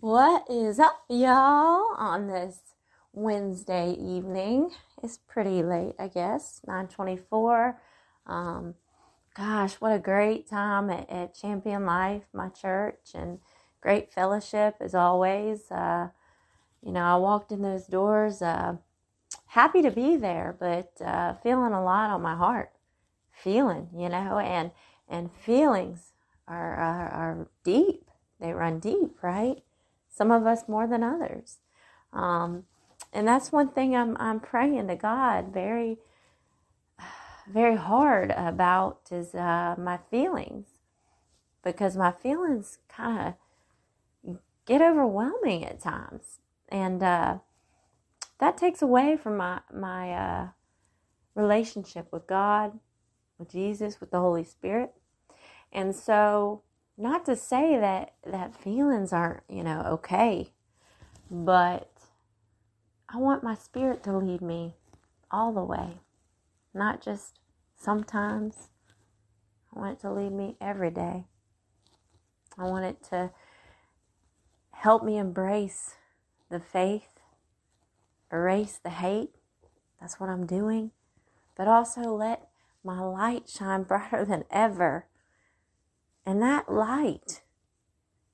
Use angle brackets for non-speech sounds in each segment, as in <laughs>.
What is up, y'all, on this Wednesday evening? It's pretty late, I guess, 924. Um, gosh, what a great time at, at, Champion Life, my church, and great fellowship as always. Uh, you know, I walked in those doors, uh, happy to be there, but uh, feeling a lot on my heart. Feeling, you know, and and feelings are, are, are deep. They run deep, right? Some of us more than others. Um, and that's one thing I'm, I'm praying to God very, very hard about is uh, my feelings because my feelings kind of get overwhelming at times. And uh, that takes away from my, my uh, relationship with God, with Jesus, with the Holy Spirit. And so not to say that that feelings aren't you know okay but i want my spirit to lead me all the way not just sometimes. I want it to lead me every day. I want it to help me embrace the faith erase the hate. That's what i'm doing but also let my light shine <laughs> brighter than ever and that light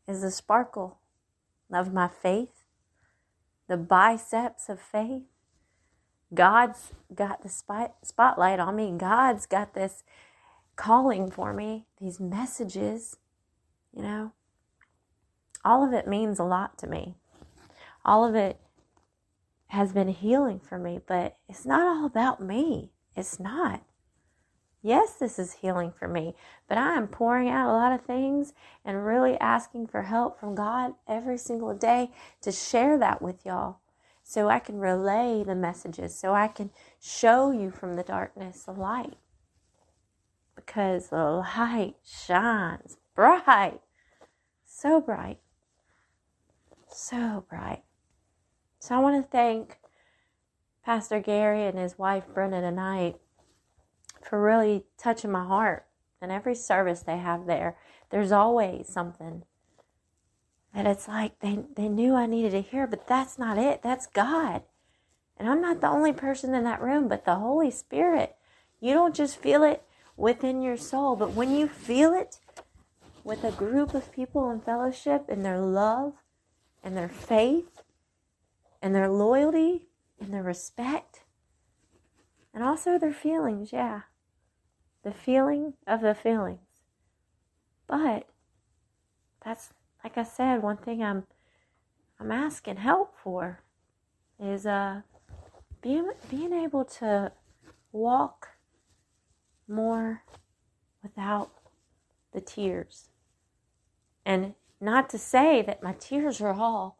is the sparkle of my faith, the biceps of faith. God's got the spotlight on me. God's got this calling for me, these messages, you know. All of it means a lot to me. All of it has been healing for me, but it's not all about me. It's not. Yes, this is healing for me, but I am pouring out a lot of things and really asking for help from God every single day to share that with y'all so I can relay the messages, so I can show you from the darkness the light. Because the light shines bright, so bright, so bright. So I want to thank Pastor Gary and his wife Brenda tonight for really touching my heart. And every service they have there, there's always something. And it's like they, they knew I needed to hear, but that's not it. That's God. And I'm not the only person in that room, but the Holy Spirit. You don't just feel it within your soul, but when you feel it with a group of people in fellowship and their love and their faith and their loyalty and their respect and also their feelings, yeah the feeling of the feelings. But that's like I said, one thing I'm I'm asking help for is uh being being able to walk more without the tears. And not to say that my tears are all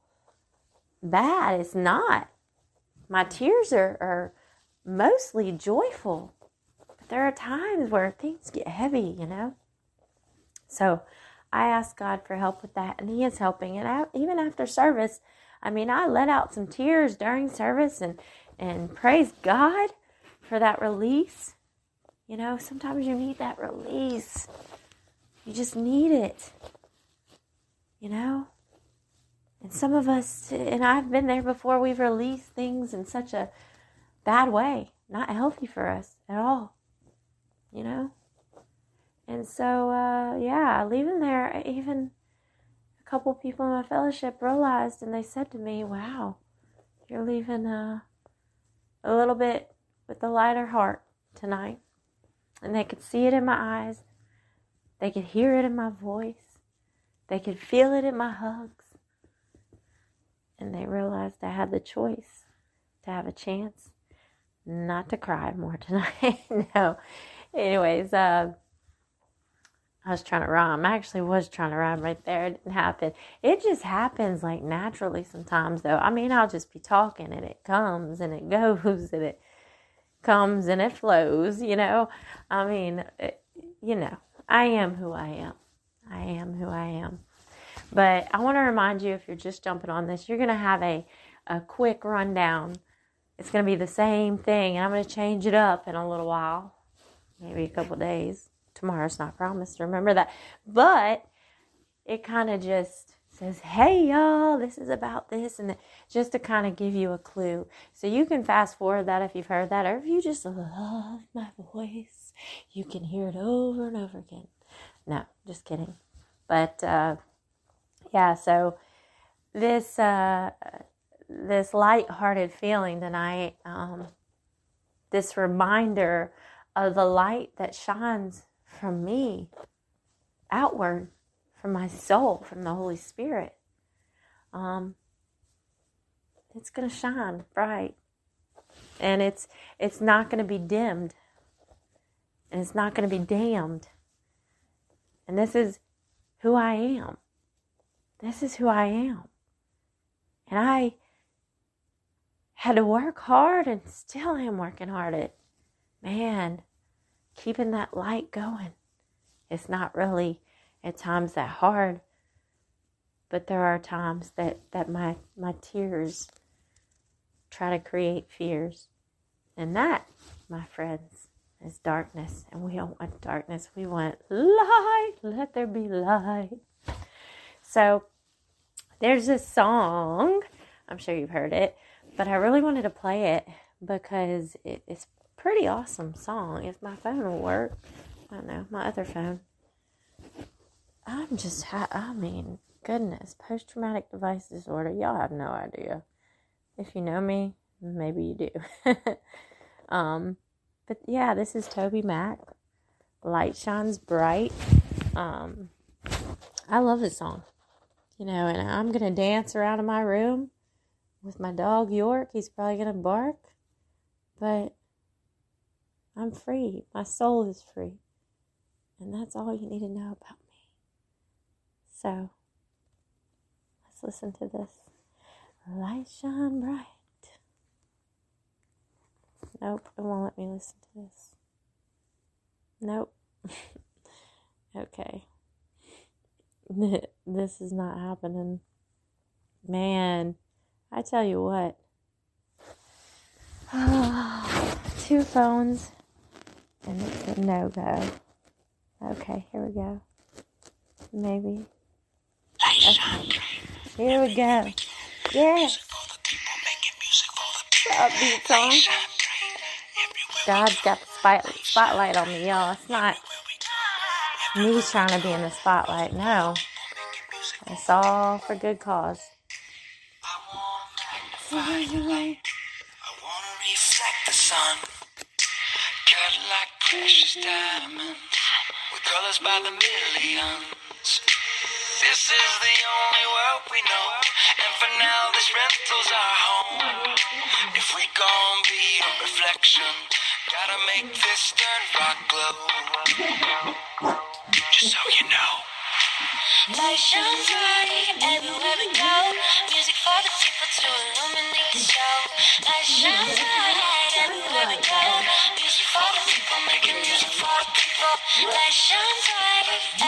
bad, it's not. My tears are, are mostly joyful there are times where things get heavy, you know? So I asked God for help with that, and He is helping. And I, even after service, I mean, I let out some tears during service and, and praise God for that release. You know, sometimes you need that release. You just need it. You know? And some of us, and I've been there before, we've released things in such a bad way, not healthy for us at all you know? And so, uh, yeah, leaving there, even a couple people in my fellowship realized and they said to me, wow, you're leaving uh, a little bit with a lighter heart tonight. And they could see it in my eyes, they could hear it in my voice, they could feel it in my hugs. And they realized I had the choice to have a chance not to cry more tonight. <laughs> no, Anyways, uh, I was trying to rhyme. I actually was trying to rhyme right there. It didn't happen. It just happens like naturally sometimes, though. I mean, I'll just be talking and it comes and it <laughs> goes and it comes and it flows, you know. I mean, it, you know, I am who I am. I am who I am. But I want to remind you if you're just jumping on this, you're going to have a, a quick rundown. It's going to be the same thing, and I'm going to change it up in a little while maybe a couple days. Tomorrow's not promised, remember that. But it kind of just says, Hey, y'all, this is about this, and just to kind of give you a clue. So you can fast forward that if you've heard that, or if you just love my voice, you can hear it over and over again. No, just kidding. But uh, yeah, so this uh, this light-hearted feeling tonight, um, this reminder of the light that shines from me outward from my soul, from the Holy Spirit. Um, it's going to shine bright, and it's it's not going to be dimmed, and it's not going to be damned. And this is who I am. This is who I am, and I had to work hard, and still am working hard at man keeping that light going. It's not really at times that hard, but there are times that, that my, my tears try to create fears. And that, my friends, is darkness. And we don't want darkness. We want light. Let there be light. So there's a song. I'm sure you've heard it, but I really wanted to play it because it, it's pretty awesome song. If my phone will work, I don't know, my other phone. I'm just, ha- I mean, goodness, post traumatic device disorder. Y'all have no idea. If you know me, maybe you do. <laughs> um, but yeah, this is TobyMac. Light shines bright. Um, I love this song. You know, and I'm gonna dance around in my room with my dog York. He's probably gonna bark, but I'm free. My soul is free. And that's all you need to know about me. so let's listen to this. Light shine bright. Nope, it won't let me listen to this. Nope. <laughs> okay. <laughs> this is not happening. Man, I tell you what. <sighs> Two phones and it's a no go. Okay, here we go. Maybe. Okay. Here we go. Yes. Upbeat song. God's got the spot- spotlight on me, y'all. It's not me trying to be in the spotlight. No. It's all for good cause. I wanna reflect the sun, precious diamonds, with colors by the millions. This is the only world we know, and for now this rental's our home. If we gon' be a reflection, gotta make this dirt rock glow. Just so you know. Light shines bright everywhere we go. Music for the people to illuminate the show. Light shines bright everywhere we go. Music for the people, making music for the people. Bright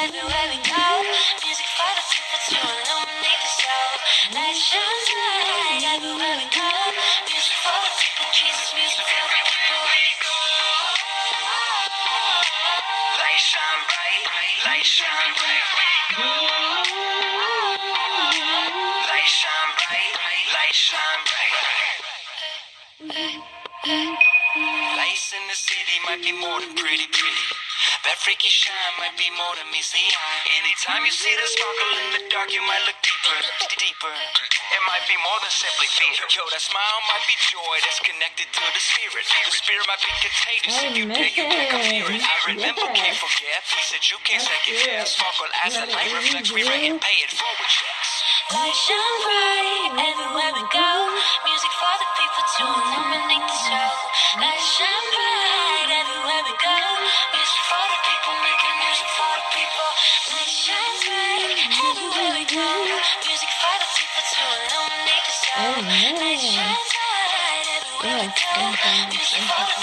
everywhere we go. Music for the people to illuminate the show. Light shines city might be more than pretty, pretty. That freaky shine might be more than meets the eye. Anytime you see the sparkle in the dark, you might look deeper, deeper. It might be more than simply fear. Yo, that smile might be joy that's connected to the spirit. The spirit might be contagious. If you dare, you can come near it. I remember, can't forget. He said you can't second guess. Sparkle as the light reflects. We rent and pay it forward checks. Light shine bright everywhere we go. Music for the people to illuminate the show. Light shine bright we go.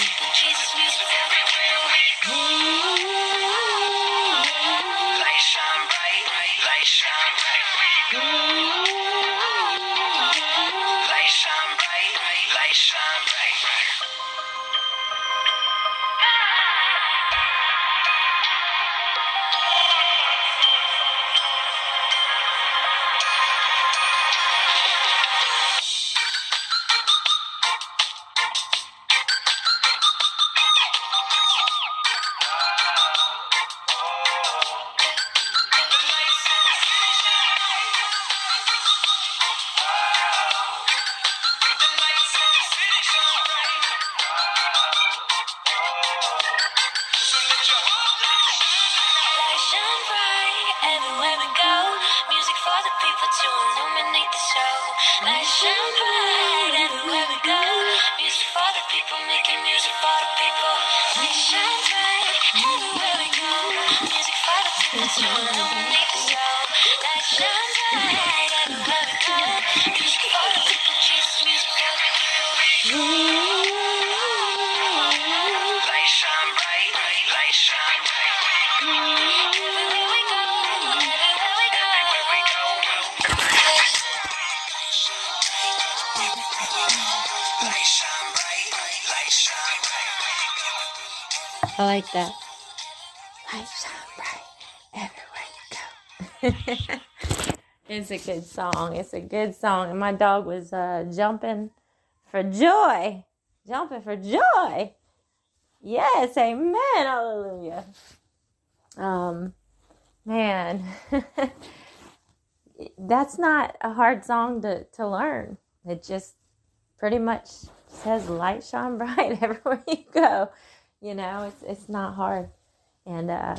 It's a good song. It's a good song. And my dog was uh, jumping for joy. Jumping for joy. Yes, amen. Hallelujah. Um, man, <laughs> that's not a hard song to, to learn. It just pretty much says light shine <laughs> bright everywhere you go. You know, it's it's not hard. And uh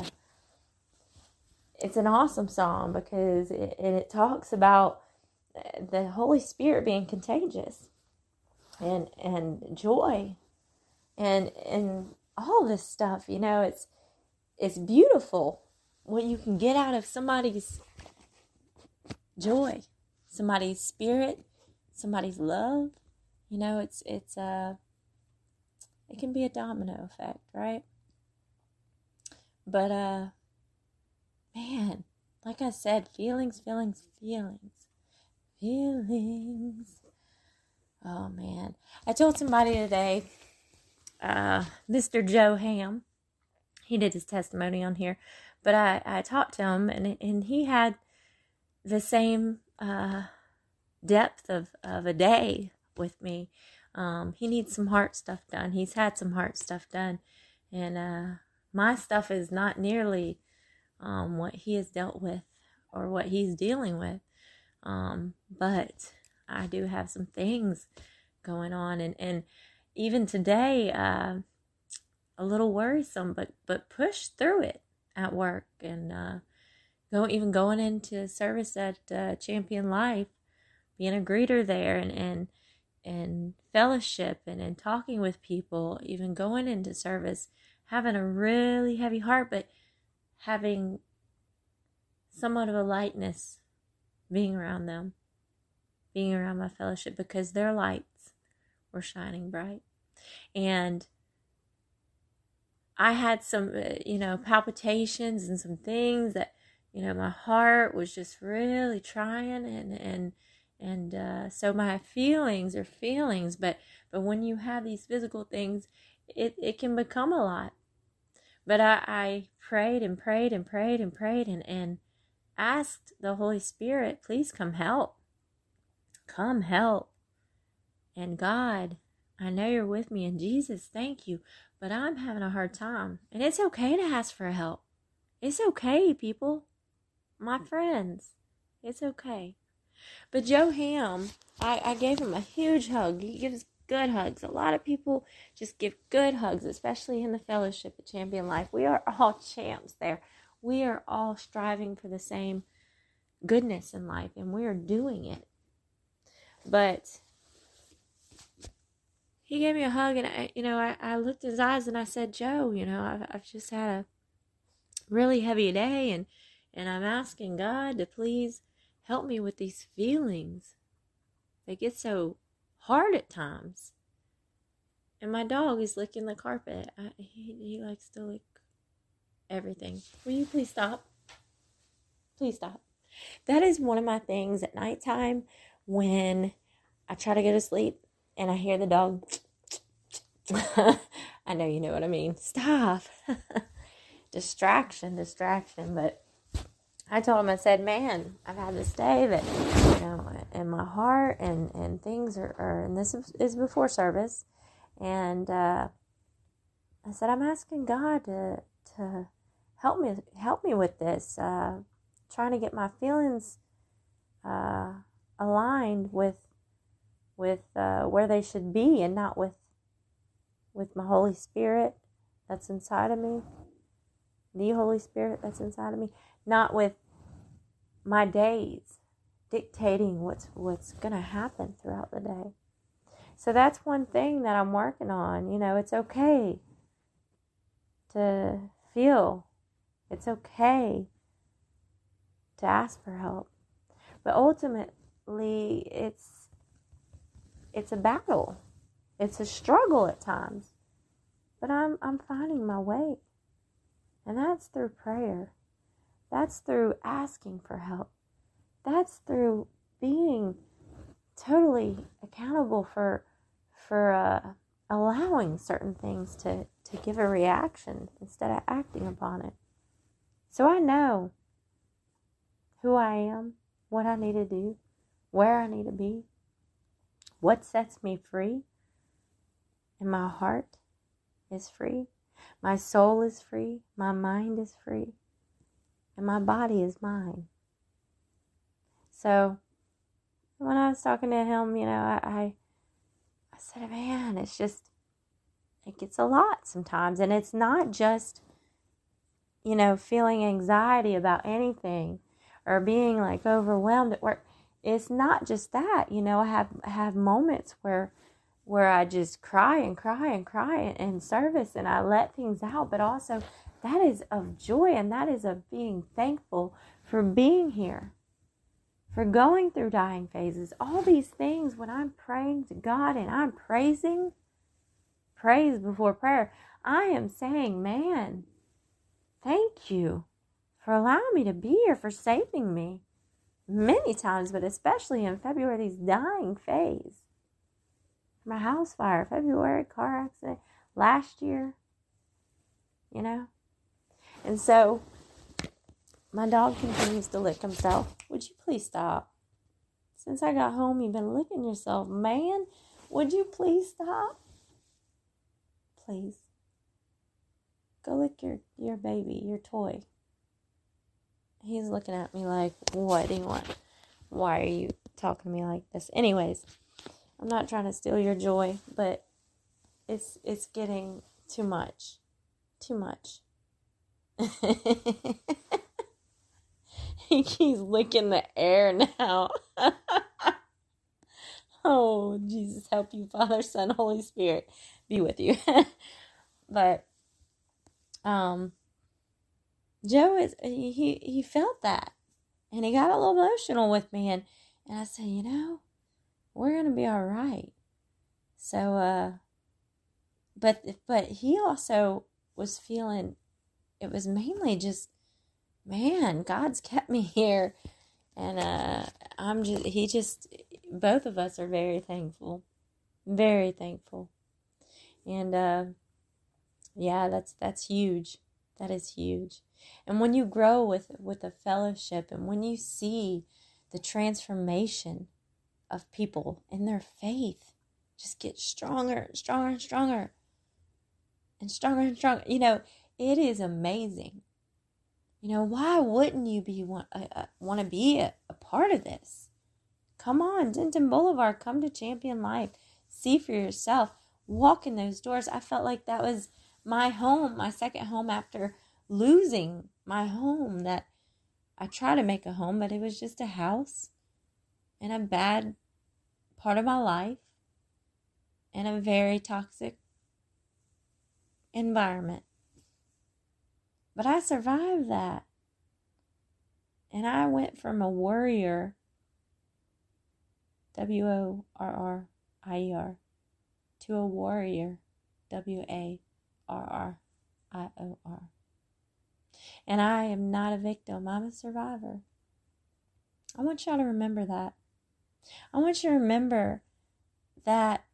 it's an awesome song because it, and it talks about the Holy Spirit being contagious and and joy and and all this stuff, you know, it's it's beautiful what you can get out of somebody's joy, somebody's spirit, somebody's love. You know, it's it's a it can be a domino effect, right? But uh man, like I said, feelings, feelings, feelings. Feelings. Oh man. I told somebody today, uh, Mr. Joe Ham, he did his testimony on here, but I, I talked to him and and he had the same uh depth of, of a day with me. Um, he needs some heart stuff done. He's had some heart stuff done. And uh, my stuff is not nearly um, what he has dealt with or what he's dealing with. Um, but I do have some things going on. And, and even today, uh, a little worrisome, but, but push through it at work and uh, go even going into service at uh, Champion Life being a greeter there and and and fellowship and, and talking with people, even going into service, having a really heavy heart, but having somewhat of a lightness being around them, being around my fellowship because their lights were shining bright. And I had some, uh, you know, palpitations and some things that, you know, my heart was just really trying and, and, and uh, so my feelings are feelings but but when you have these physical things it, it can become a lot but I, I prayed and prayed and prayed and prayed and, and asked the holy spirit please come help. Come help. And god i know you're with me and jesus thank you but i'm having a hard time. And it's okay to ask for help. It's okay people. My friends it's okay. But Joe Ham, I, I gave him a huge hug. He gives good hugs. A lot of people just give good hugs, especially in the fellowship at Champion Life. We are all <laughs> champs there. We are all striving for the same goodness in life, and we are doing it. But he gave me a hug, and I, you know, I, I looked his eyes and I said, Joe, you know, I've, I've just had a really heavy day, and and I'm asking God to please help me with these feelings. They get so hard at times. And my dog is licking the carpet. I, he, he likes to lick everything. Will you please stop? Please stop. That is one of my things at nighttime when I try to go to sleep and I hear the dog. <laughs> I know you know what I mean. Stop. <laughs> distraction, distraction. But I told him, I said, man, I've had this day that, know, in my heart and, and things are, are and this is before service. And, uh, I said, I'm asking God to, to help me, help me with this, uh, trying to get my feelings, uh, aligned with, with, uh, where they should be and not with, with my Holy Spirit that's inside of me, the Holy Spirit that's inside of me not with my days dictating what's what's going to happen throughout the day. So that's one thing that I'm working on. You know, it's okay to feel. It's okay to ask for help. But ultimately, it's it's a battle. It's a struggle at times. But I'm I'm finding my way. And that's through prayer. That's through asking for help. That's through being totally accountable for for uh, allowing certain things to to give a reaction instead of acting upon it. So I know who I am, what I need to do, where I need to be, what sets me free, and my heart is free. My soul is free. My mind is free. And my body is mine. So when I was talking to him, you know, I, I, said, man, it's just, it gets a lot sometimes. And it's not just, you know, feeling anxiety about anything or being like overwhelmed at work. It's not just that, you know, I have, have moments where, where I just cry and cry and cry in service and I let things out, but also that is of joy and that is of being thankful for being here, for going through dying phases. All these things when I'm praying to God and I'm praising, praise before prayer, I am saying, man, thank you for allowing me to be here, for saving me many times, but especially in February, these dying phase my house fire, February car accident, last year, you know? And so my dog continues to lick himself. Would you please stop? Since I got home, you've been licking yourself. Man, would you please stop? Please. Go lick your, your baby, your toy. He's looking at me like, what do you want? Why are you talking to me like this? Anyways. I'm not trying to steal your joy, but it's it's getting too much. Too much. <laughs> <laughs> he keeps licking the air now. <laughs> oh, Jesus help you, Father, Son, Holy Spirit be with you. <laughs> but um Joe is he he felt that and he got a little emotional with me and and I said, you know, we're to be all right. So, uh, but, but he also was feeling, it was mainly just, man, God's kept me <laughs> here. And, uh, I'm just, he just, both of us are very thankful, very thankful. And, uh, yeah, that's, that's huge. That is huge. And when you grow with, with a fellowship and when you see the transformation of people in their faith just get stronger and stronger and stronger and stronger and stronger. You know, it is amazing. You know, why wouldn't you be want uh, uh want to be a, a part of this? Come on, Denton Boulevard, come to Champion Life. See for yourself. Walk in those doors. I felt like that was my home, my second home after losing my home that I tried to make a home, but it was just a house in a bad part of my life in a very toxic environment. But I survived that. And I went from a warrior, W O R R I E R, to a warrior, W A R R I O R. And I am not a victim, I'm a survivor. I want y'all to remember that. I want you to remember that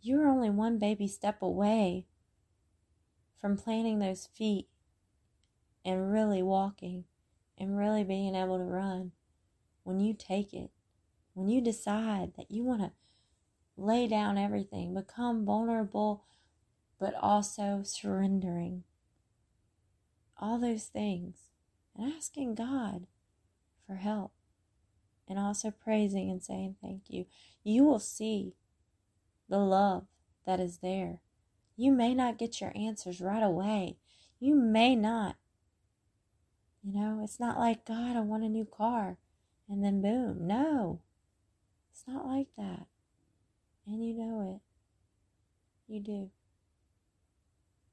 you're only one baby step away from planting those feet and really walking and really being able to run when you take it, when you decide that you want to lay down everything, become vulnerable, but also surrendering. All those things and asking God for help and also praising and saying thank you, you will see the love that is there. You may not get your answers right away. You may not. You know, it's not like, God, I want a new car. and then boom. No, it's not like that. And you know it. You do.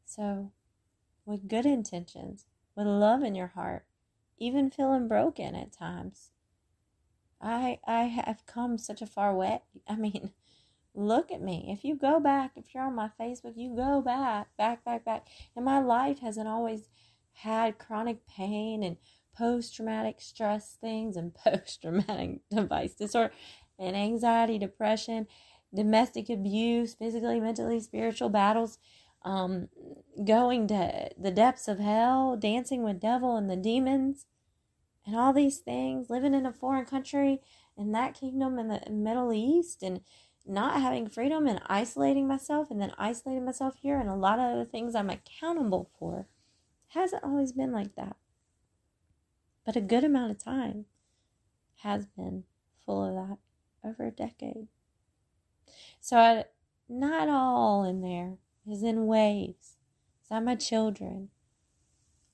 So, with good intentions, with love in your heart, even feeling broken at times, I I have come such a far way. <laughs> I mean, look at me. If you go back, if you're on my Facebook, you go back, back, back, back. And my life hasn't always had chronic pain and post traumatic stress things and <laughs> post traumatic device disorder and anxiety, depression, domestic abuse, physically, mentally, spiritual battles, um, going to the depths of hell, dancing with devil and the demons, and all these things, living in a foreign country in that kingdom in the Middle East and not having freedom and isolating myself and then isolating myself here and a lot of other things I'm accountable for. Hasn't always been like that. But a good amount of time has been full of that over a decade. So I, not all in there is in waves. It's not my children.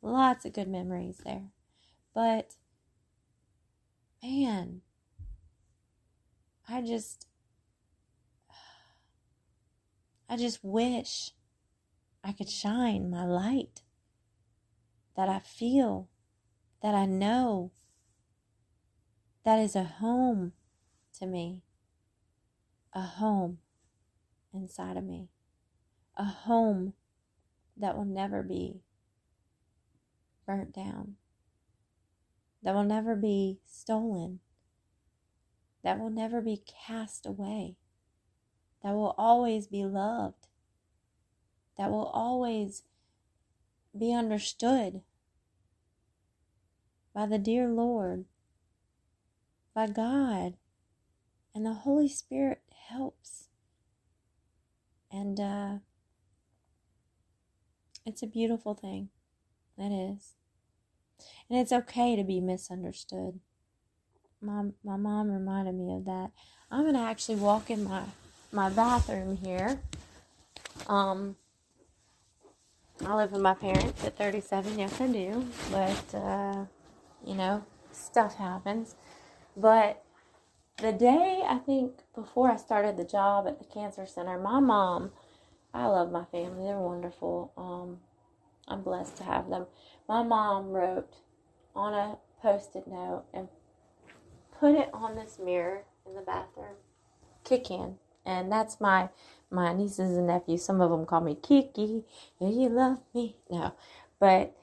Lots of good memories there. But man, I just I just wish I could shine my light that I feel, that I know, that is a home to me, a home inside of me, a home that will never be burnt down, that will never be stolen, that will never be cast away, that will always be loved, that will always be understood by the dear Lord, by God, and the Holy Spirit helps. And uh, it's a beautiful thing. That is. And it's okay to be misunderstood. My, my mom reminded me of that. I'm going to actually walk in my, my bathroom here. Um, I live with my parents at 37. Yes, I do. But, uh, you know, stuff happens. But the day I think before I started the job at the cancer center, my mom, I love my family. They're wonderful. Um, I'm blessed to have them. My mom wrote on a post-it note and put it on this mirror in the bathroom. Kickan, and that's my my nieces and nephews. Some of them call me Kiki. Yeah, you love me. No, but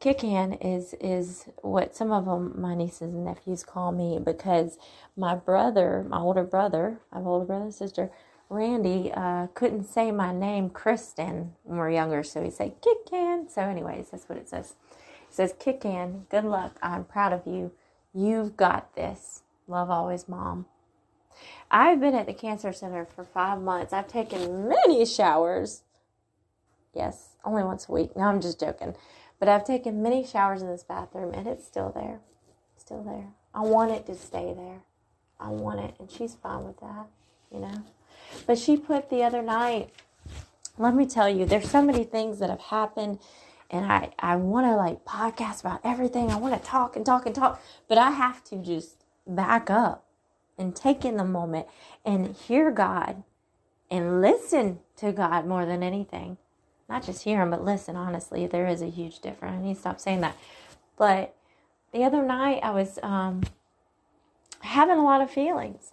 Kickan is is what some of them my nieces and nephews call me because my brother, my older brother, I have older brother and sister, Randy, uh, couldn't say my name, Kristen, when we were younger, so he said Kickan. So, anyways, that's what it says. It says Kickan. Good luck. I'm proud of you. You've got this. Love always, mom. I've been at the cancer center for five months. I've taken many showers. Yes, only once a week. No, I'm just joking. But I've taken many showers in this bathroom and it's still there. still there. I want it to stay there. I want it. And she's fine with that, you know. But she put the other night, let me tell you, there's so many things that have happened and I, I want to like podcast about everything. I want to talk and talk and talk, but I have to just back up and take in the moment and hear God and listen to God more than anything. Not just hear Him, but listen, honestly, there is a huge difference. I need to stop saying that. But the other night, I was um, having a lot of feelings,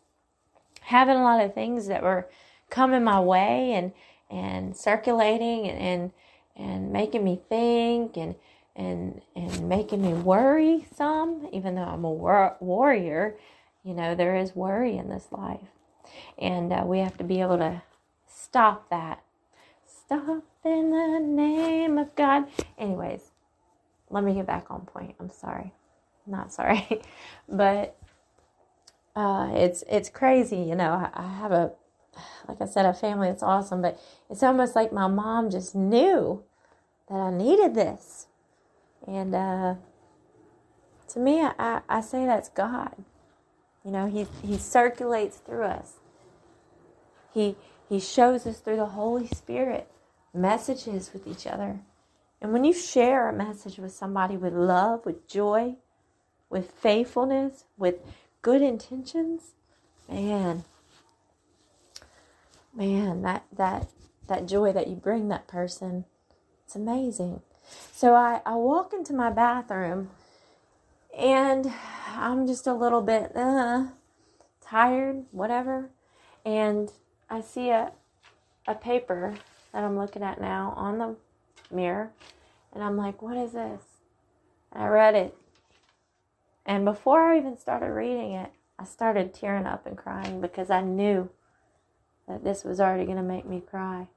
having a lot of things that were coming my way and, and circulating and, and, and making me think and, and, and making me worry some, even though I'm a war- warrior you know, there is worry in this life. And uh, we have to be able to stop that. Stop in the name of God. Anyways, let me get back on point. I'm sorry. not sorry. <laughs> but uh, it's it's crazy, you know. I, I have a like I said, a family that's awesome, but it's almost like my mom just knew that I needed this. And uh, to me, I, I say that's God. You know, he, he circulates through us. He, he shows us through the Holy Spirit messages with each other. And when you share a message with somebody with love, with joy, with faithfulness, with good intentions, man, man, that that that joy that you bring that person, it's amazing. So I, I walk into my bathroom and I'm just a little bit uh, tired, whatever. And I see a, a paper that I'm looking at now on the mirror. And I'm like, what is this? And I read it. And before I even started reading it, I started tearing up and crying because I knew that this was already going to make me cry.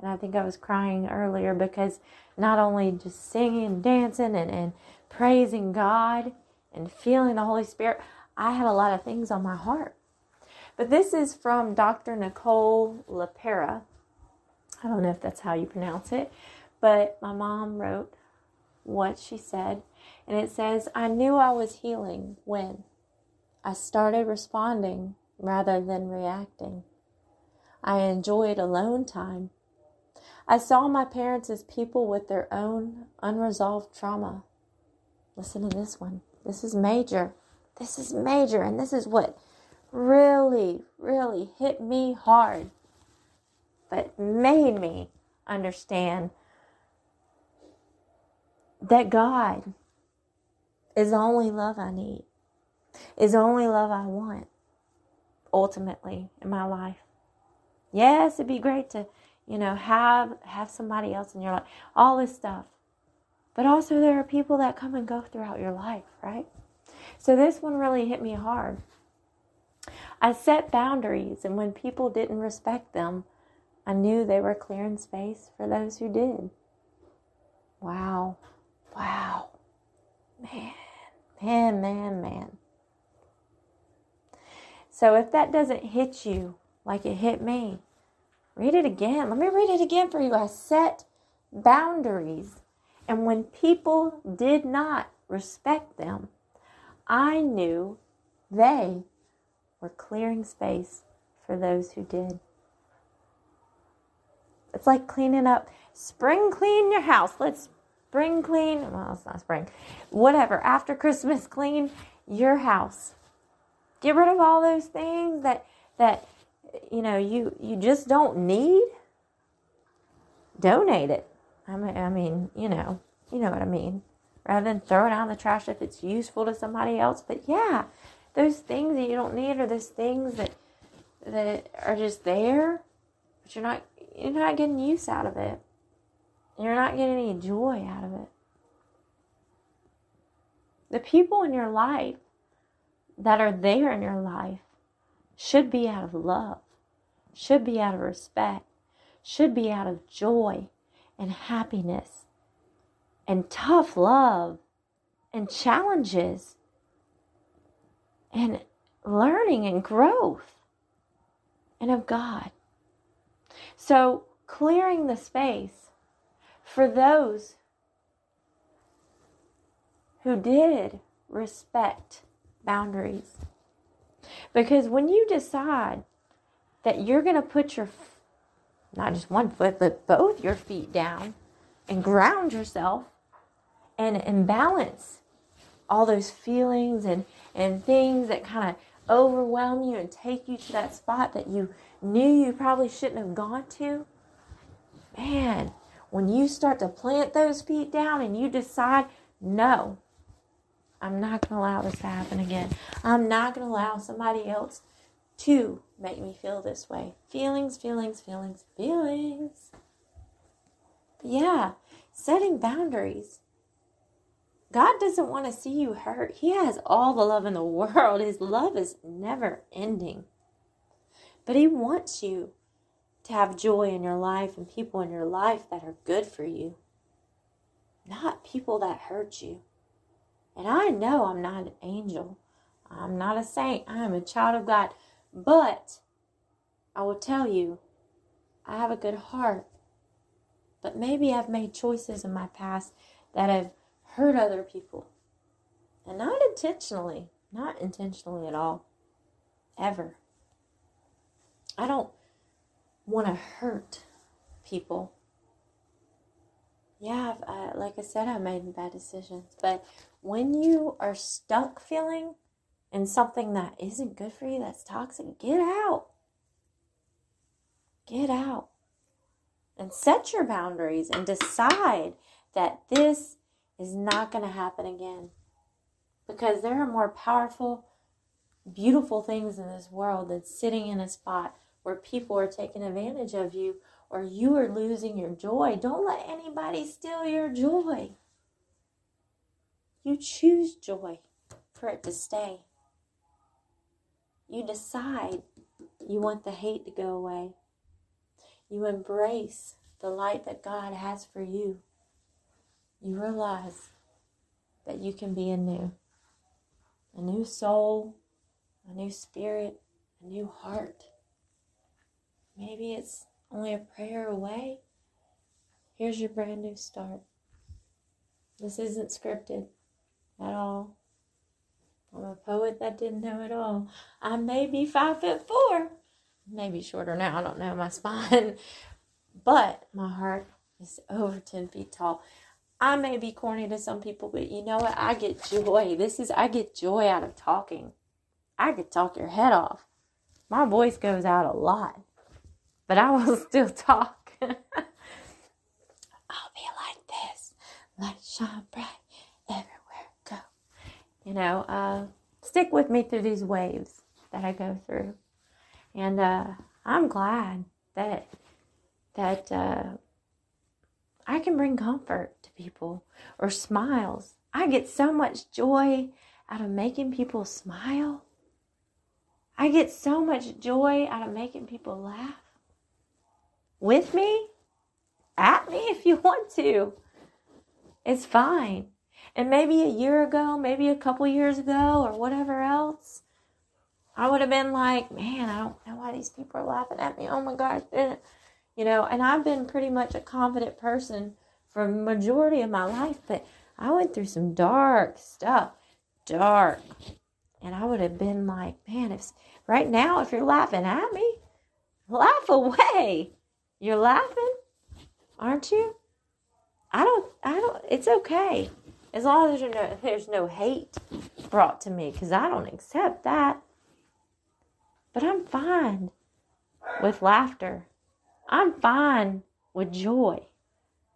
And I think I was crying earlier because not only just singing dancing and, and praising God and feeling the Holy Spirit, I had a lot of things on my heart. But this is from Dr. Nicole LePera. I don't know if that's how you pronounce it, but my mom wrote what she said. And it says, I knew I was healing when I started responding rather than reacting. I enjoyed alone time. I saw my parents as people with their own unresolved trauma. Listen to this one. This is major. This is major. And this is what really, really hit me hard, but made me understand that God is the only love I need, is the only love I want ultimately in my life. Yes, it'd be great to, you know, have have somebody else in your life, all this stuff. But also there are people that come and go throughout your life, right? So this one really hit me hard. I set boundaries, and when people didn't respect them, I knew they were clearing space for those who did. Wow. Wow. Man, man, man, man. So if that doesn't hit you like it hit me, read it again. Let me read it again for you. I set boundaries, and when people did not respect them, I knew they were clearing space for those who did. It's like cleaning up, spring clean your house. Let's spring clean. Well, it's not spring. Whatever. After Christmas, clean your house. Get rid of all those things that that you know you you just don't need. Donate it. I mean, I mean, you know, you know what I mean. Rather than throw it out in the trash if it's useful to somebody else. But yeah, those things that you don't need are those things that that are just there, but you're not you're not getting use out of it. You're not getting any joy out of it. The people in your life that are there in your life should be out of love, should be out of respect, should be out of joy and happiness and tough love and challenges and learning and growth and of God. So, clearing the space for those who did respect boundaries. Because when you decide that you're going to put your, not just one foot, but both your feet down and ground yourself and, and balance all those feelings and, and things that kind of overwhelm you and take you to that spot that you knew you probably shouldn't have gone to, man, when you start to plant those feet down and you decide, no, I'm not going to allow this to happen again. I'm not going to allow somebody else to make me feel this way. Feelings, feelings, feelings, feelings. But yeah, setting boundaries. God doesn't want to see you hurt. He has all the love in the <laughs> world. His love is never ending. But He wants you to have joy in your life and people in your life that are good for you, not people that hurt you. And I know I'm not an angel, I'm not a saint, I am a child of God. But I will tell you, I have a good heart. But maybe I've made choices in my past that have hurt other people. And not intentionally, not intentionally at all. Ever. I don't want to hurt people. Yeah, I, like I said, I made bad decisions. But when you are stuck feeling in something that isn't good for you, that's toxic, get out. Get out. And set your boundaries and decide that this is not going to happen again. Because there are more powerful, beautiful things in this world than sitting in a spot where people are taking advantage of you or you are losing your joy. Don't let anybody steal your joy. You choose joy for it to stay. You decide you want the hate to go away. You embrace the light that God has for you. You realize that you can be anew a new soul, a new spirit, a new heart. Maybe it's only a prayer away. Here's your brand new start. This isn't scripted at all. I'm a poet that didn't know it all. I may be five foot four, maybe shorter now. I don't know my <laughs> spine, but my heart is over 10 feet tall. I may be corny to some people, but you know what? I get joy. This is, I get joy out of talking. I could talk your head off. My voice goes out a lot, but I will <laughs> still talk. <laughs> I'll be like this. Everywhere I go. You know, uh, stick with me through these waves that I go through. And uh, I'm glad that that uh, I can bring comfort to people or smiles. I get so much joy out of making people smile. I get so much joy out of making people laugh. With me, at me if you <laughs> want to. It's fine. And maybe a year ago, maybe a couple years ago, or whatever else, I would have been like, man, I don't know why these people are laughing at me. Oh my gosh. You know, and I've been pretty much a confident person for majority of my life, but I went through some dark stuff. Dark. And I would have been like, man, if right now, if you're laughing at me, laugh away. You're laughing, aren't you? I don't, I don't, it's okay. As long as there's no, there's no hate brought to me, because I don't accept that. But I'm fine with laughter. I'm fine with joy.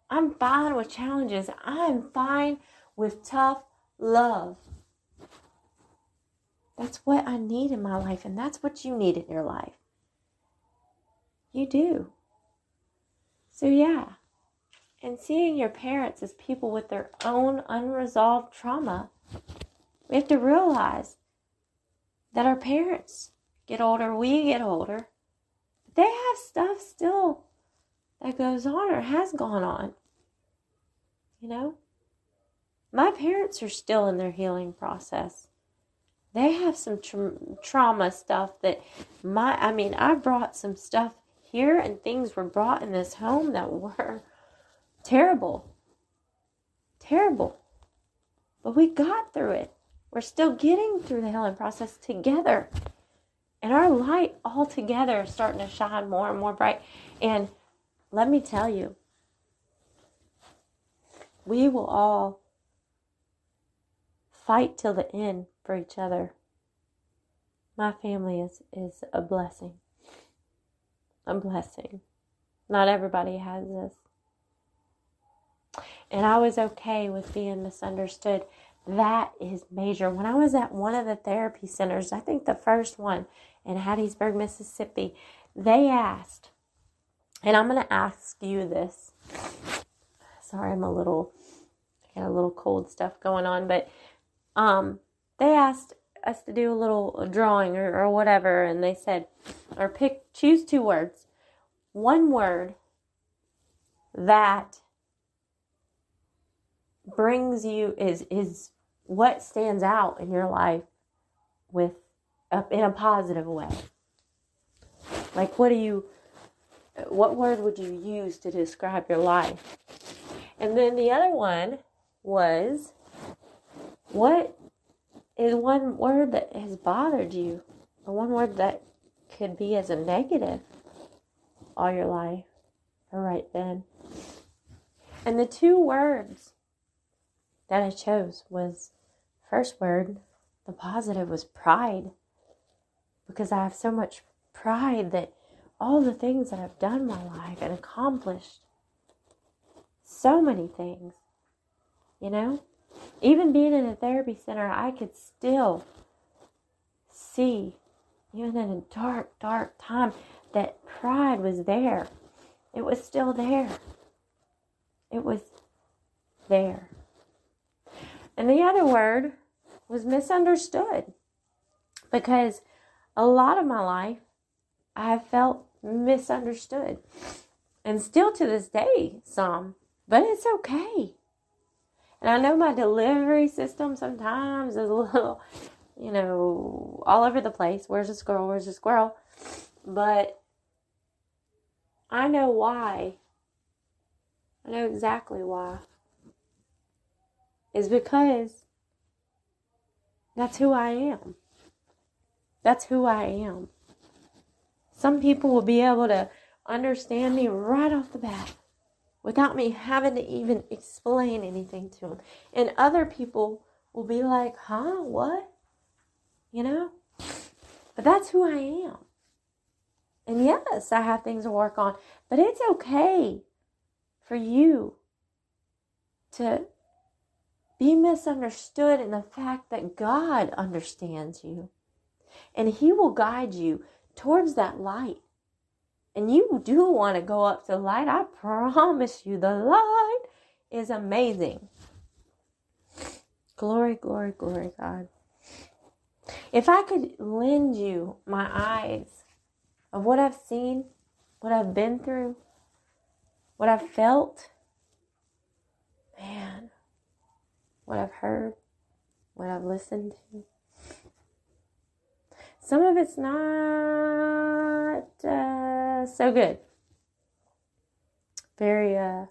I'm fine with challenges. I'm fine with tough love. That's what I need in my life, and that's what you need in your life. You do. So, yeah. And seeing your parents as people with their own unresolved trauma, we have to realize that our parents get older, we get older, but they have stuff still that goes on or has gone on. You know? My parents are still in their healing process. They have some tra- trauma stuff that my, I mean, I brought some stuff here and things were brought in this home that were terrible. Terrible. But we got through it. We're still getting through the healing process together. And our light all together is starting to shine more and more bright. And let me tell you, we will all fight till the end for each other. My family is, is a blessing. A blessing. Not everybody has this. And I was okay with being misunderstood. That is major. When I was at one of the therapy centers, I think the first one in Hattiesburg, Mississippi, they asked, and I'm going to ask you this. Sorry, I'm a little, I got a little cold stuff going on, but um, they asked us to do a little drawing or, or whatever, and they said, or pick, choose two words. One word that brings you is is what stands out in your life with uh, in a positive way. Like what do you what word would you use to describe your life? And then the other one was what is one word that has bothered you? Or one word that could be as a negative all your life or right then? And the two words that I chose was first word, the positive was pride. Because I have so much pride that all the things that I've done in my life and accomplished so many things, you know? Even being in a therapy center, I could still see, even in a dark, dark time, that pride was there. It was still there. It was there. And the other word was misunderstood because a lot of my life I have felt misunderstood. And still to this day, some, but it's okay. And I know my delivery system sometimes is a little, you know, all over the place. Where's the squirrel? Where's the squirrel? But I know why. I know exactly why. Is because that's who I am. That's who I am. Some people will be able to understand me right off the bat without me having to even explain anything to them. And other people will be like, huh, what? You know? But that's who I am. And yes, I have things to work on, but it's okay for you to be misunderstood in the fact that God understands you. And He will guide you towards that light. And you do want to go up to the light. I promise you, the light is amazing. Glory, glory, glory, God. If I could lend you my eyes of what I've seen, what I've been through, what I've felt, man, what I've heard, what I've listened to. Some of it's not uh, so good. Very uh,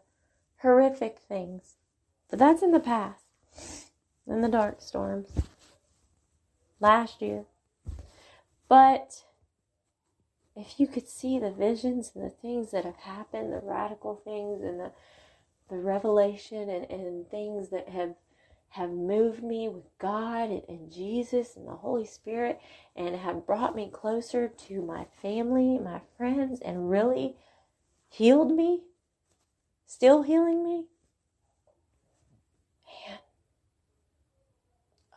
horrific things. But that's in the past, in the dark storms, last year. But if you could see the visions and the things that have happened, the radical things and the, the revelation and, and things that have have moved me with God and, Jesus and the Holy Spirit and have brought me closer to my family, my friends, and really healed me, still healing me. Man.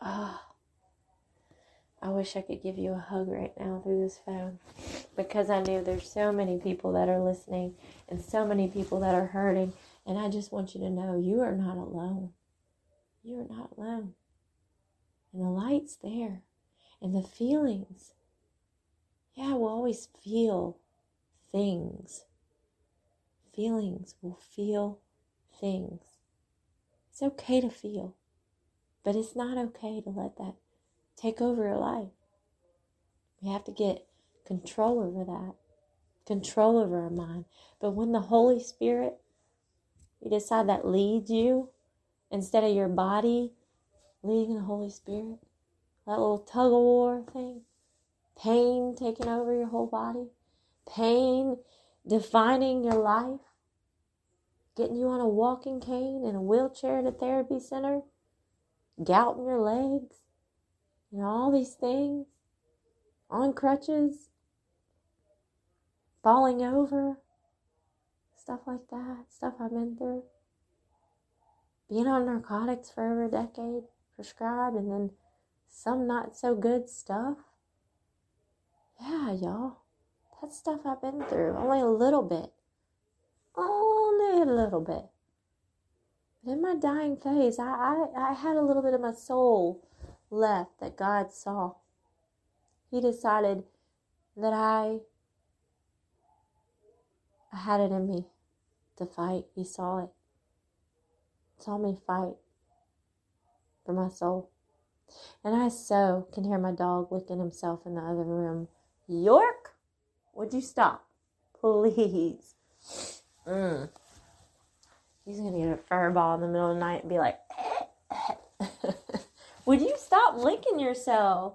Oh, I wish I could give you a hug right now through this phone because I knew there's so many people that are listening and so many people that are hurting. And I just want you to know you are not alone. You are not alone. And the light's there. And the feelings. Yeah, we'll always feel things. Feelings will feel things. It's okay to feel, but it's not okay to let that take over your life. We have to get control over that, control over our mind. But when the Holy Spirit, you decide that leads you instead of your body leading the Holy Spirit, that little tug of war thing, pain taking over your whole body, pain defining your life, getting you on a walking cane and a wheelchair at a therapy center, gout in your legs, you know, all these things, on crutches, falling over, stuff like that, stuff I've been through being on narcotics for over a decade, prescribed, and then some not so good stuff. Yeah, y'all. That stuff I've been through. Only a little bit. Only a little bit. But in my dying phase, I, I, I had a little bit of my soul left that God saw. He decided that I I had it in me to fight. He saw it saw me fight for my soul. And I so can hear my dog licking himself in the other room. York, would you stop? Please. Mm. He's to get a fur ball in the middle of the night and be like, <laughs> Would you stop licking yourself?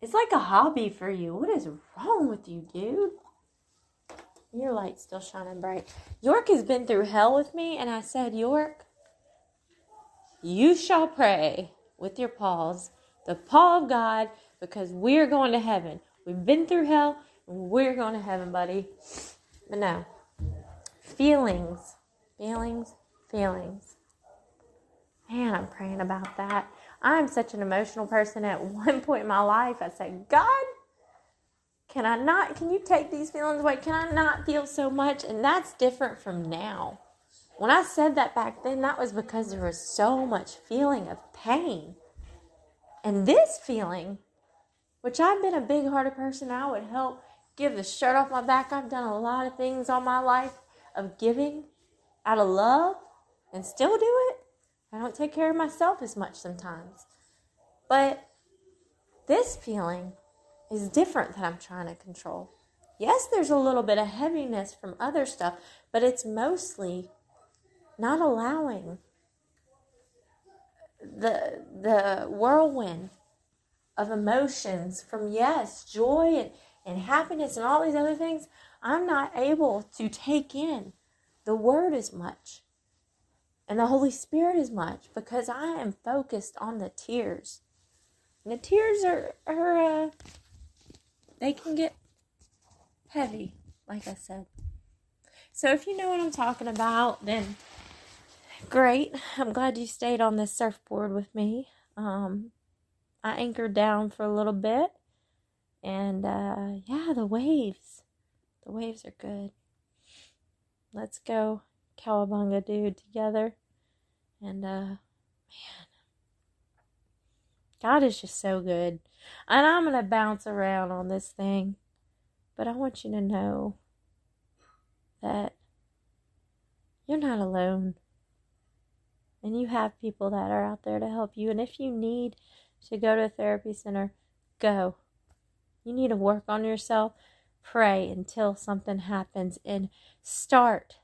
It's like a hobby for you. What is wrong with you, dude? Your light's still shining bright. York has been through hell with me, and I said, York, you shall pray with your paws, the paw of God, because we're going to heaven. We've been through hell, and we're going to heaven, buddy. But no. Feelings, feelings, feelings. Man, I'm praying about that. I'm such an emotional person. At <laughs> one point in my life, I said, God, can I not, can you take these feelings away? Can I not feel so much? And that's different from now. When I said that back then, that was because there was so much feeling of pain. And this feeling, which I've been a big hearted person, I would help give the shirt off my back. I've done a lot of things all my life of giving out of love and still do it. I don't take care of myself as much sometimes. But this feeling is different that I'm trying to control. Yes, there's a little bit of heaviness from other stuff, but it's mostly not allowing the the whirlwind of emotions from yes, joy and, and happiness and all these other things, I'm not able to take in the word as much and the Holy Spirit as much because I am focused on the tears. And the tears are, are uh, they can get heavy, like I said. So if you know what I'm talking about, then great. I'm glad you stayed on this surfboard with me. Um, I anchored down for a little bit, and uh, yeah, the waves, the waves are good. Let's go, cowabunga, dude, together. And uh, man, God is just so good. And I'm gonna bounce around on this thing, but I want you to know that you're not alone and you have people that are out there to help you. And if you need to go to a therapy center, go. You need to work on yourself, pray until something happens, and start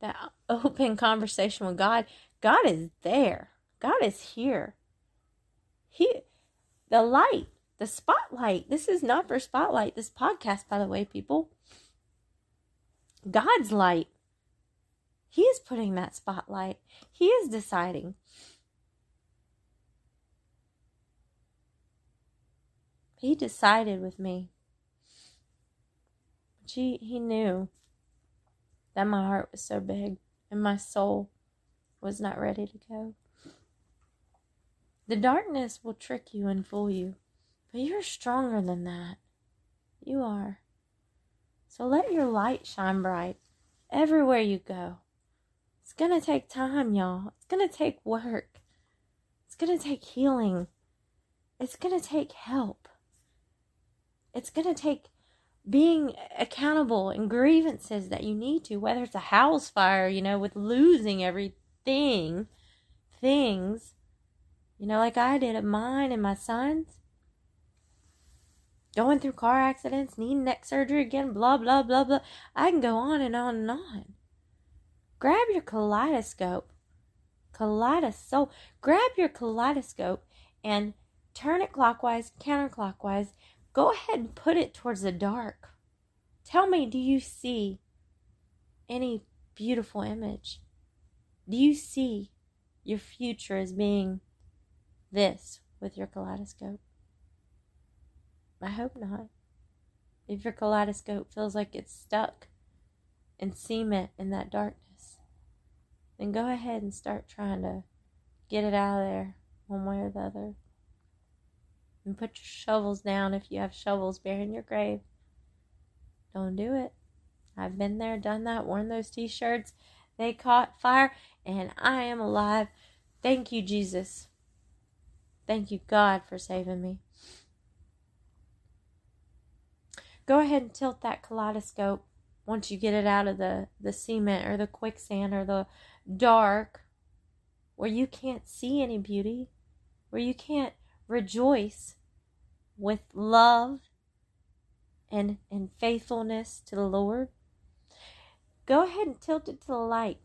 that <laughs> open conversation with God. God is there, God is here. He, the light, the spotlight. This is not for spotlight, this podcast, by the way, people. God's light he is putting that spotlight. He is deciding. He decided with me. He, he knew that my heart was so big and my soul was not ready to go. The darkness will trick you and fool you, but you're stronger than that. You are. So let your light shine bright everywhere you go. It's to take time, y'all. It's to take work. It's to take healing. It's to take help. It's to take being accountable and grievances that you need to, whether it's a house fire, you know, with losing everything, things, you know, like I did of mine and my son's. Going through car accidents, needing neck surgery again, blah, blah, blah, blah. I can go on and on and on. Grab your kaleidoscope. Kaleidoscope. Grab your kaleidoscope and turn it clockwise, counterclockwise. Go ahead and put it towards the dark. Tell me, do you see any beautiful image? Do you see your future as being this with your kaleidoscope? I hope not. If your kaleidoscope feels like it's stuck in cement in that darkness, then go ahead and start trying to get it out of there one way or the other. And put your shovels down if you have shovels bearing your grave. Don't do it. I've been there, done that, worn those t shirts. They caught fire, and I am alive. Thank you, Jesus. Thank you, God, for saving me. Go ahead and tilt that kaleidoscope once you get it out of the, the cement or the quicksand or the dark, where you can't see any beauty, where you can't rejoice with love and, and faithfulness to the Lord, go ahead and tilt it to the light.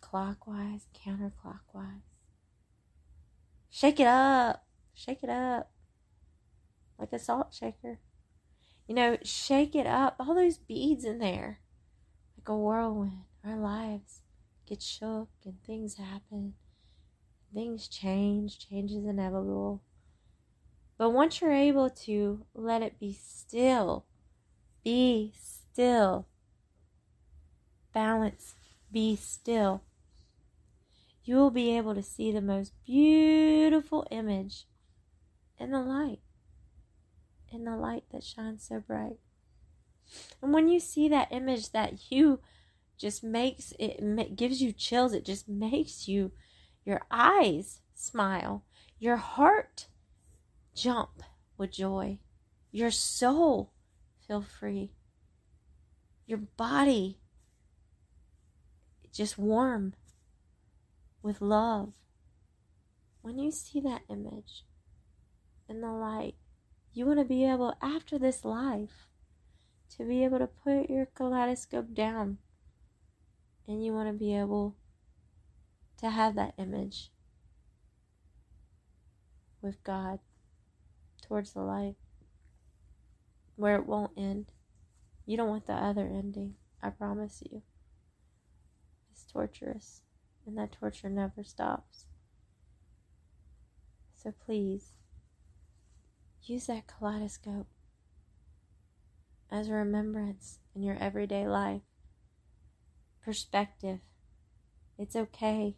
Clockwise, counterclockwise. Shake it up. Shake it up. Like a salt shaker. You know, shake it up. All those beads in there. Like a whirlwind. Our lives get shook and things happen. Things change, change is inevitable. But once you're able to let it be still, be still, balance, be still, you will be able to see the most beautiful image in the light, in the light that shines so bright. And when you see that image that you just makes it gives you chills, it just makes you your eyes smile, your heart jump with joy, your soul feel free, your body just warm with love. When you see that image in the light, you want to be able, after this life, to be able to put your kaleidoscope down and you want to be able to have that image with God towards the light where it won't end. You don't want the other ending, I promise you. It's torturous, and that torture never stops. So please, use that kaleidoscope as a remembrance in your everyday life. Perspective. It's okay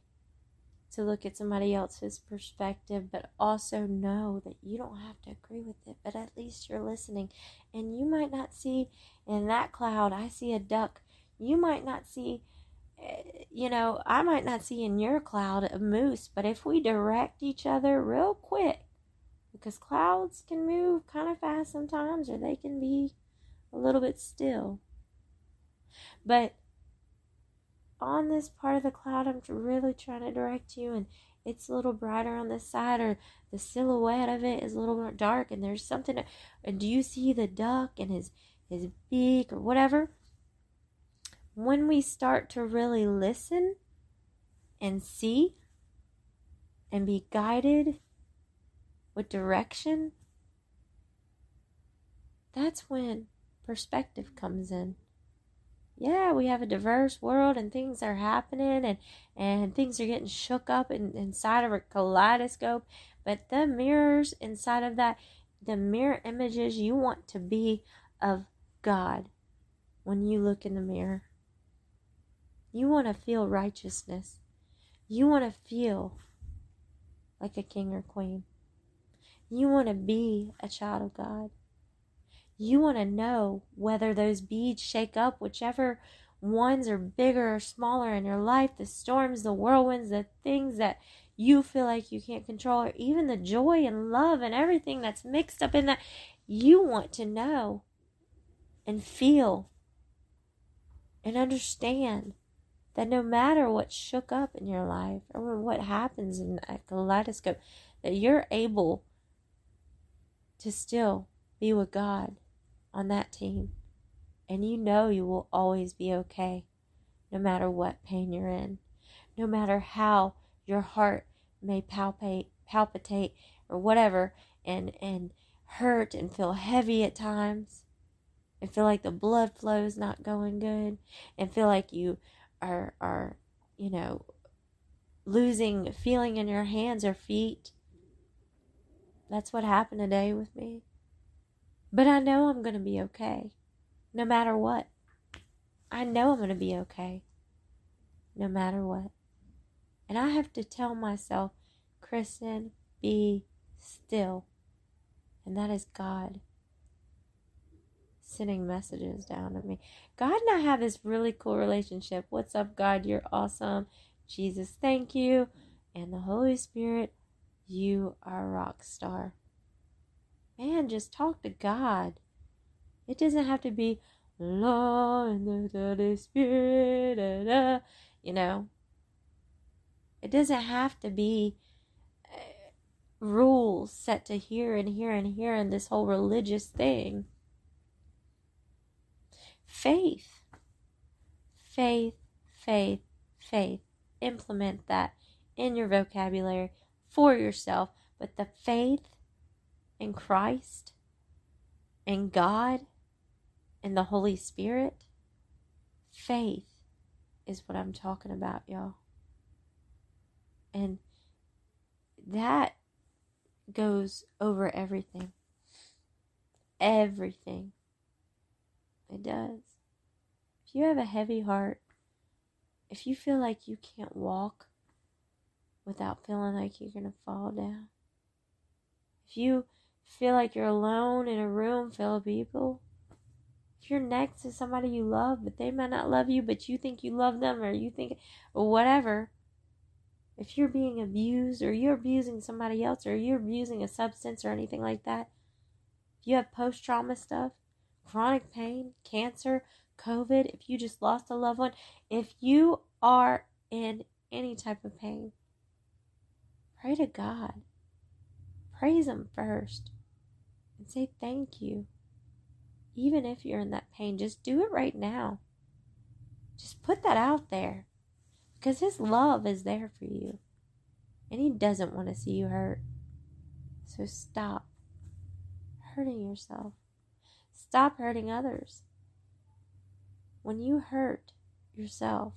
to look at somebody else's perspective, but also know that you don't have to agree with it, but at least you're listening. And you might not see in that cloud, I see a duck. You might not see, eh, you know, I might not see in your cloud a moose, but if we direct each other real quick, because clouds can move kind of fast sometimes, or they can be a little bit still. But on this part of the cloud, I'm really trying to direct you, and it's a little brighter on this side, or the silhouette of it is a little more dark, and there's something. And do you see the duck and his his beak or whatever? When we start to really listen and see and be guided with direction, that's when perspective comes in. Yeah, we have a diverse world and things are happening and, and things are getting shook up in, inside of a kaleidoscope. But the mirrors inside of that, the mirror images you want to be of God when you look in the mirror. You want to feel righteousness. You want to feel like a king or queen. You want to be a child of God. You want to know whether those beads shake up, whichever ones are bigger or smaller in your life, the storms, the whirlwinds, the things that you feel like you can't control, or even the joy and love and everything that's mixed up in that. You want to know and feel and understand that no matter what shook up in your life or what happens in a kaleidoscope, that you're able to still be with God on that team. And you know you will always be okay, no matter what pain you're in, no matter how your heart may palpate, palpitate, or whatever, and and hurt and feel heavy at times, and feel like the blood flow is not going good, and feel like you are are you know losing feeling in your hands or feet. That's what happened today with me. But I know I'm going to be okay, no matter what. I know I'm going to be okay, no matter what. And I have to tell myself, Kristen, be still. And that is God sending messages down to me. God and I have this really cool relationship. What's up, God? You're awesome. Jesus, thank you. And the Holy Spirit, you are a rock star man, just talk to God. It doesn't have to be law and the Holy Spirit, da, da, you know. It doesn't have to be uh, rules set to here and here and here and this whole religious thing. Faith, faith, faith, faith. Implement that in your vocabulary for yourself. But the faith in Christ and God and the Holy Spirit, faith is what I'm talking about, y'all. And that goes over everything. Everything. It does. If you have a heavy heart, if you feel like you can't walk without feeling like you're going to fall down, if you feel like you're alone in a room full of people, if you're next to somebody you love, but they might not love you, but you think you love them, or you think, or whatever, if you're being abused, or you're abusing somebody else, or you're abusing a substance or anything like that, if you have post trauma stuff, chronic pain, cancer, COVID, if you just lost a loved one, if you are in any type of pain, pray to God. Praise Him first and say thank you. Even if you're in that pain, just do it right now. Just put that out there because His love is there for you and He doesn't want to see you hurt. So stop hurting yourself, stop hurting others. When you hurt yourself,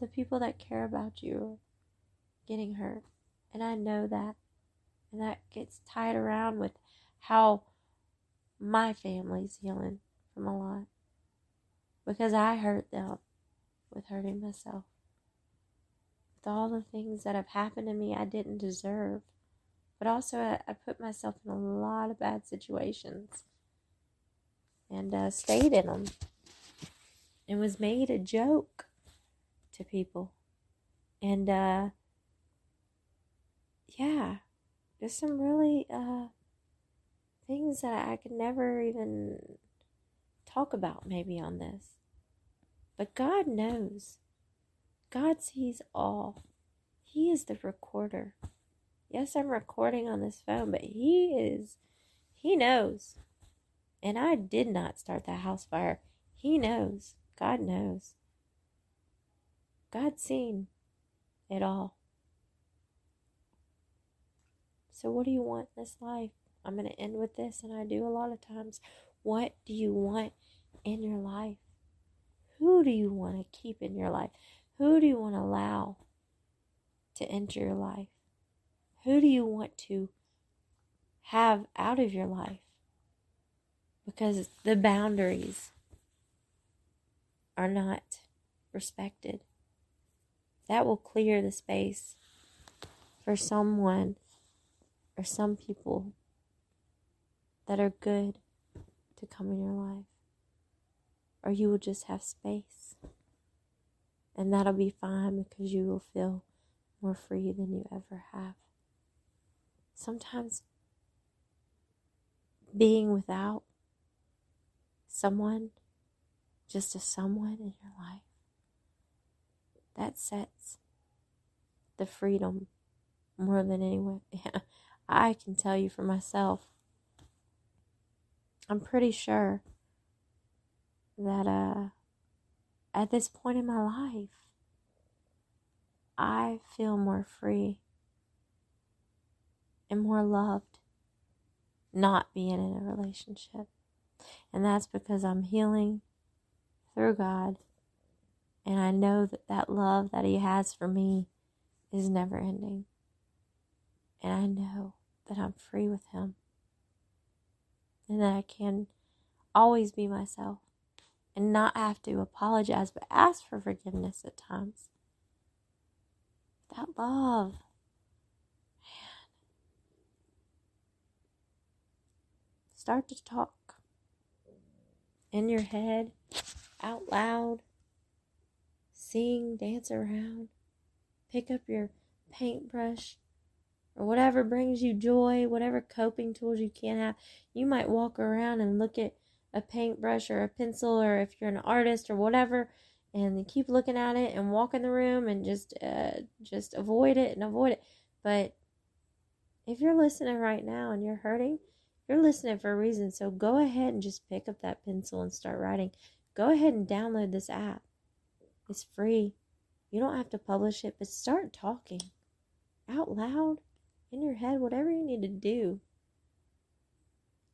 the people that care about you are getting hurt. And I know that. And that gets tied around with how my family's healing from a lot. Because I hurt them with hurting myself. With all the things that have happened to me I didn't deserve. But also, I, I put myself in a lot of bad situations and uh, stayed in them and was made a joke to people. And uh, yeah, there's some really uh, things that I could never even talk about maybe on this. But God knows. God sees all. He is the recorder. Yes, I'm recording on this phone, but He is, He knows. And I did not start that house fire. He knows. God knows. God's seen it all. So, what do you want in this life? I'm going to end with this, and I do a lot of times. What do you want in your life? Who do you want to keep in your life? Who do you want to allow to enter your life? Who do you want to have out of your life? Because the boundaries are not respected. That will clear the space for someone or some people that are good to come in your life. Or you will just have space. And that'll be fine because you will feel more free than you ever have. Sometimes being without someone, just a someone in your life, that sets the freedom more than anyone. <laughs> I can tell you for myself. I'm pretty sure that uh, at this point in my life, I feel more free and more loved not being in a relationship. And that's because I'm healing through God. And I know that that love that He has for me is never ending. And I know that I'm free with Him and that I can always be myself and not have to apologize, but ask for forgiveness at times. That love, man. Start to talk in your head, out loud, sing, dance around, pick up your paintbrush or whatever brings you joy, whatever coping tools you can have. You might walk around and look at a paintbrush or a pencil, or if you're an artist or whatever, and keep looking at it and walk in the room and just uh, just avoid it and avoid it. But if you're listening right now and you're hurting, you're listening for a reason. So go ahead and just pick up that pencil and start writing. Go ahead and download this app. It's free. You don't have to publish it, but start talking out loud in your head, whatever you need to do.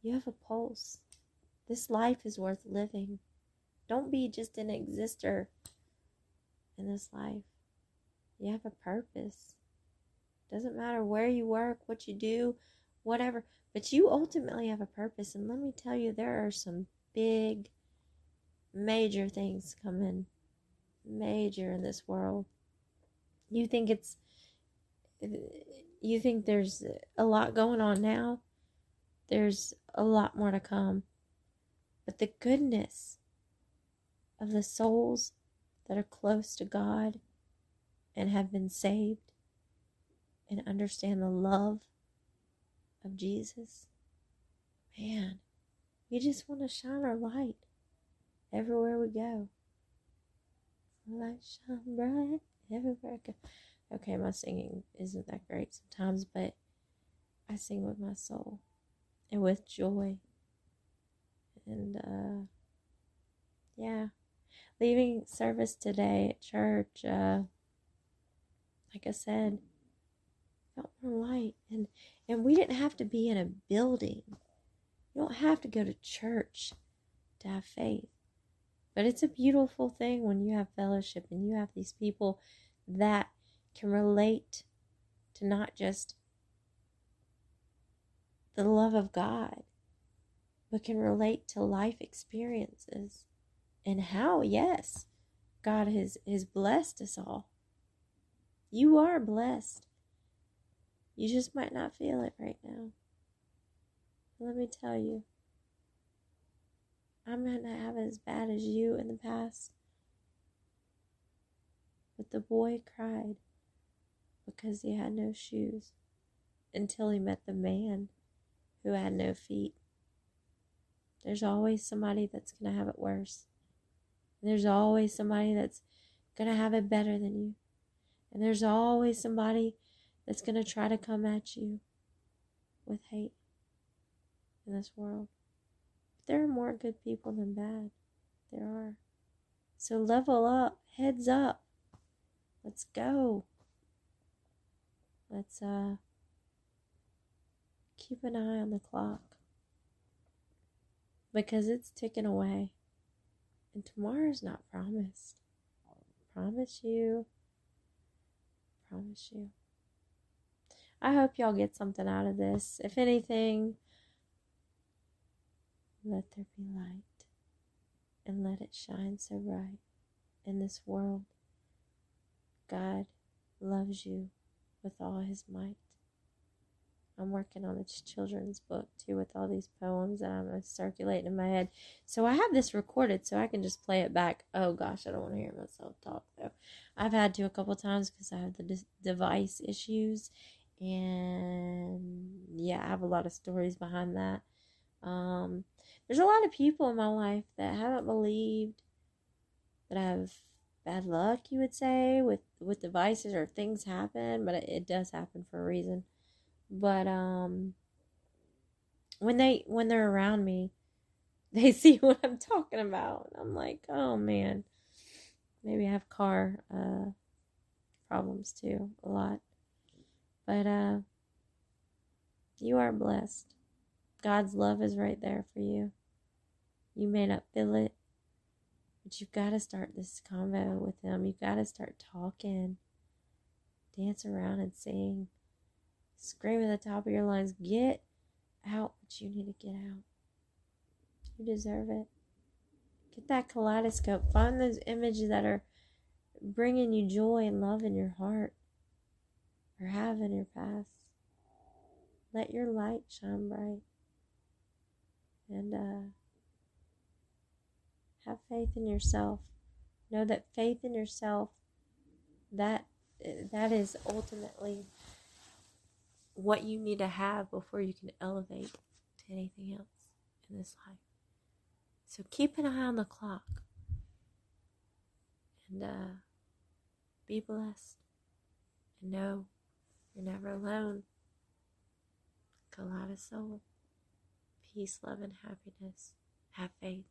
You have a pulse. This life is worth living. Don't be just an exister in this life. You have a purpose. Doesn't matter where you work, what you do, whatever. But you ultimately have a purpose. And let me tell you, there are some big, major things coming. Major in this world. You think it's. You think there's a lot going on now? There's a lot more to come. But the goodness of the souls that are close to God and have been saved and understand the love of Jesus, man, we just want to shine our light everywhere we go. Light shine bright everywhere I go. Okay, my singing isn't that great sometimes, but I sing with my soul and with joy. And uh yeah. Leaving service today at church, uh like I said, felt more light and and we didn't have to be in a building. You don't have to go to church to have faith. But it's a beautiful thing when you have fellowship and you have these people that can relate to not just the love of God, but can relate to life experiences and how, yes, God has, has blessed us all. You are blessed. You just might not feel it right now. Let me tell you, I might not have it as bad as you in the past. But the boy cried because he had no shoes until he met the man who had no feet. There's always somebody that's going to have it worse. There's always somebody that's going to have it better than you. And there's always somebody that's going to try to come at you with hate in this world. But there are more good people than bad. There are. So level up, heads up. Let's go. Let's uh keep an eye on the clock because it's ticking away and tomorrow's not promised. Promise you. Promise you. I hope y'all get something out of this. If anything, let there be light and let it shine so bright in this world. God loves you with all his might. I'm working on a children's book too with all these poems that I'm circulate in my head. So I have this recorded so I can just play it back. Oh gosh, I don't want to hear myself talk though. I've had to a couple times because I have the de- device issues. And yeah, I have a lot of stories behind that. Um, there's a lot of people in my life that haven't believed that I have bad luck, you would say, with, with devices or things happen, but it, it does happen for a reason. But um when they when they're around me <laughs> they see what i'm talking about. I'm like oh man maybe i have car uh problems too a lot. But uh you are blessed. God's love is right there for you. You may not feel it but you've got to start this convo with them. you've got to start talking dance around and sing Scream at the top of your lungs, get out what you need to get out. You deserve it. Get that kaleidoscope. Find those images that are bringing you joy and love in your heart or have in your past. Let your light shine bright. And uh, have faith in yourself. Know that faith in yourself that that is ultimately what you need to have before you can elevate to anything else in this life. So keep an eye on the clock and uh, be blessed and know you're never alone. Kalada soul, peace, love, and happiness. Have faith.